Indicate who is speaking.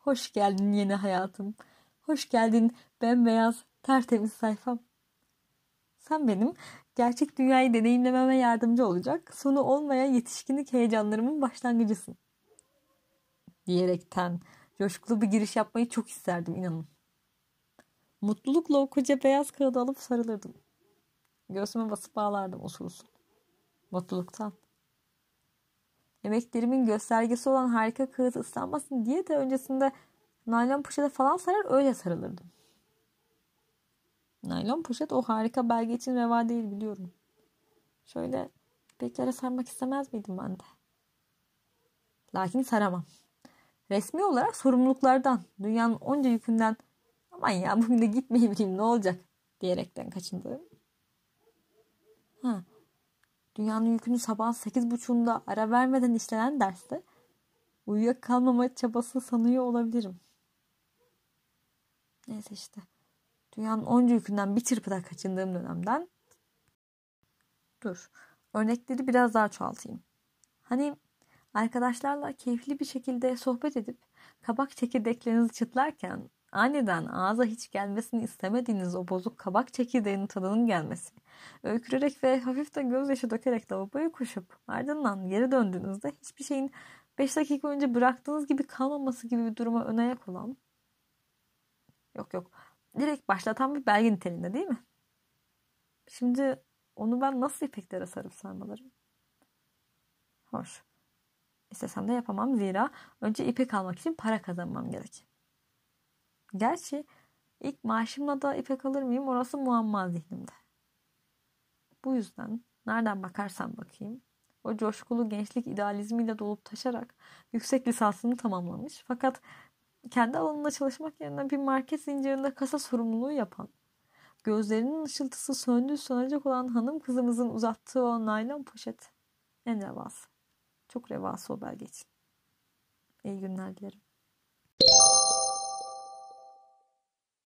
Speaker 1: Hoş geldin yeni hayatım. Hoş geldin bembeyaz, tertemiz sayfam. Sen benim gerçek dünyayı deneyimlememe yardımcı olacak, sonu olmayan yetişkinlik heyecanlarımın başlangıcısın. Diyerekten coşkulu bir giriş yapmayı çok isterdim inanın. Mutlulukla o koca beyaz kağıdı alıp sarılırdım. Göğsüme basıp ağlardım usul usul. Mutluluktan. Emeklerimin göstergesi olan harika kağıt ıslanmasın diye de öncesinde naylon poşete falan sarar öyle sarılırdım. Naylon poşet o harika belge için reva değil biliyorum. Şöyle beklere sarmak istemez miydim ben de? Lakin saramam. Resmi olarak sorumluluklardan, dünyanın onca yükünden aman ya bugün de gitmeyebileyim ne olacak diyerekten kaçındım. Ha, dünyanın yükünü sabah sekiz buçuğunda ara vermeden işlenen derste uyuyakalmama çabası sanıyor olabilirim. Neyse işte. Dünyanın onca yükünden bir çırpıda kaçındığım dönemden dur. Örnekleri biraz daha çoğaltayım. Hani arkadaşlarla keyifli bir şekilde sohbet edip kabak çekirdeklerinizi çıtlarken aniden ağza hiç gelmesini istemediğiniz o bozuk kabak çekirdeğinin tadının gelmesi, öykürerek ve hafif de gözyaşı dökerek lavaboyu koşup ardından geri döndüğünüzde hiçbir şeyin 5 dakika önce bıraktığınız gibi kalmaması gibi bir duruma ön ayak olan yok yok direkt başlatan bir belge niteliğinde değil mi? Şimdi onu ben nasıl ipeklere sarıp sarmalarım? Hoş. İstesem de yapamam zira önce ipek almak için para kazanmam gerek. Gerçi ilk maaşımla da ipek alır mıyım orası muamma zihnimde. Bu yüzden nereden bakarsam bakayım o coşkulu gençlik idealizmiyle dolup taşarak yüksek lisansını tamamlamış fakat kendi alanında çalışmak yerine bir market zincirinde kasa sorumluluğu yapan, gözlerinin ışıltısı söndüğü sönecek olan hanım kızımızın uzattığı o naylon poşet en revası. Çok revası o belge için. İyi günler dilerim.